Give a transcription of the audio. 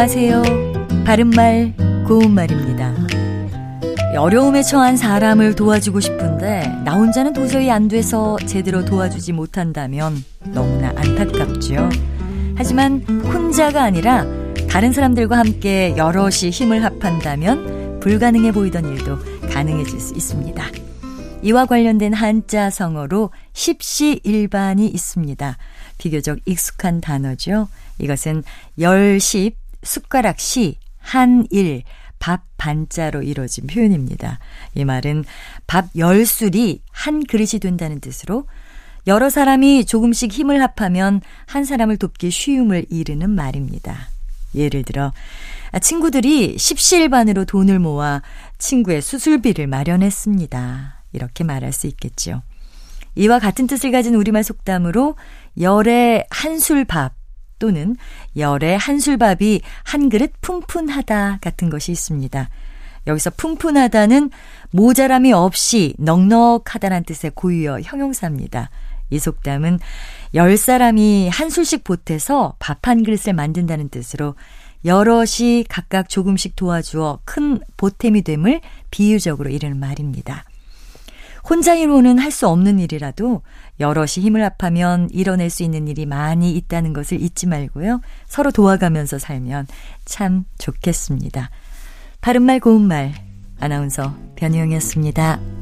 안녕하세요. 바른말, 고운말입니다. 어려움에 처한 사람을 도와주고 싶은데 나 혼자는 도저히 안 돼서 제대로 도와주지 못한다면 너무나 안타깝죠. 하지만 혼자가 아니라 다른 사람들과 함께 여럿이 힘을 합한다면 불가능해 보이던 일도 가능해질 수 있습니다. 이와 관련된 한자 성어로 십시일반이 있습니다. 비교적 익숙한 단어죠. 이것은 열십, 숟가락 시, 한일, 밥 반자로 이루어진 표현입니다. 이 말은 밥 열 술이 한 그릇이 된다는 뜻으로 여러 사람이 조금씩 힘을 합하면 한 사람을 돕기 쉬움을 이르는 말입니다. 예를 들어 친구들이 십시일반으로 돈을 모아 친구의 수술비를 마련했습니다. 이렇게 말할 수 있겠죠. 이와 같은 뜻을 가진 우리말 속담으로 열의 한술밥 또는 열의 한술밥이 한 그릇 푼푼하다 같은 것이 있습니다. 여기서 푼푼하다는 모자람이 없이 넉넉하다는 뜻의 고유어 형용사입니다. 이 속담은 열 사람이 한 술씩 보태서 밥 한 그릇을 만든다는 뜻으로 여럿이 각각 조금씩 도와주어 큰 보탬이 됨을 비유적으로 이르는 말입니다. 혼자로는 할 수 없는 일이라도 여럿이 힘을 합하면 이뤄낼 수 있는 일이 많이 있다는 것을 잊지 말고요. 서로 도와가면서 살면 참 좋겠습니다. 바른말 고운말 아나운서 변희영이었습니다.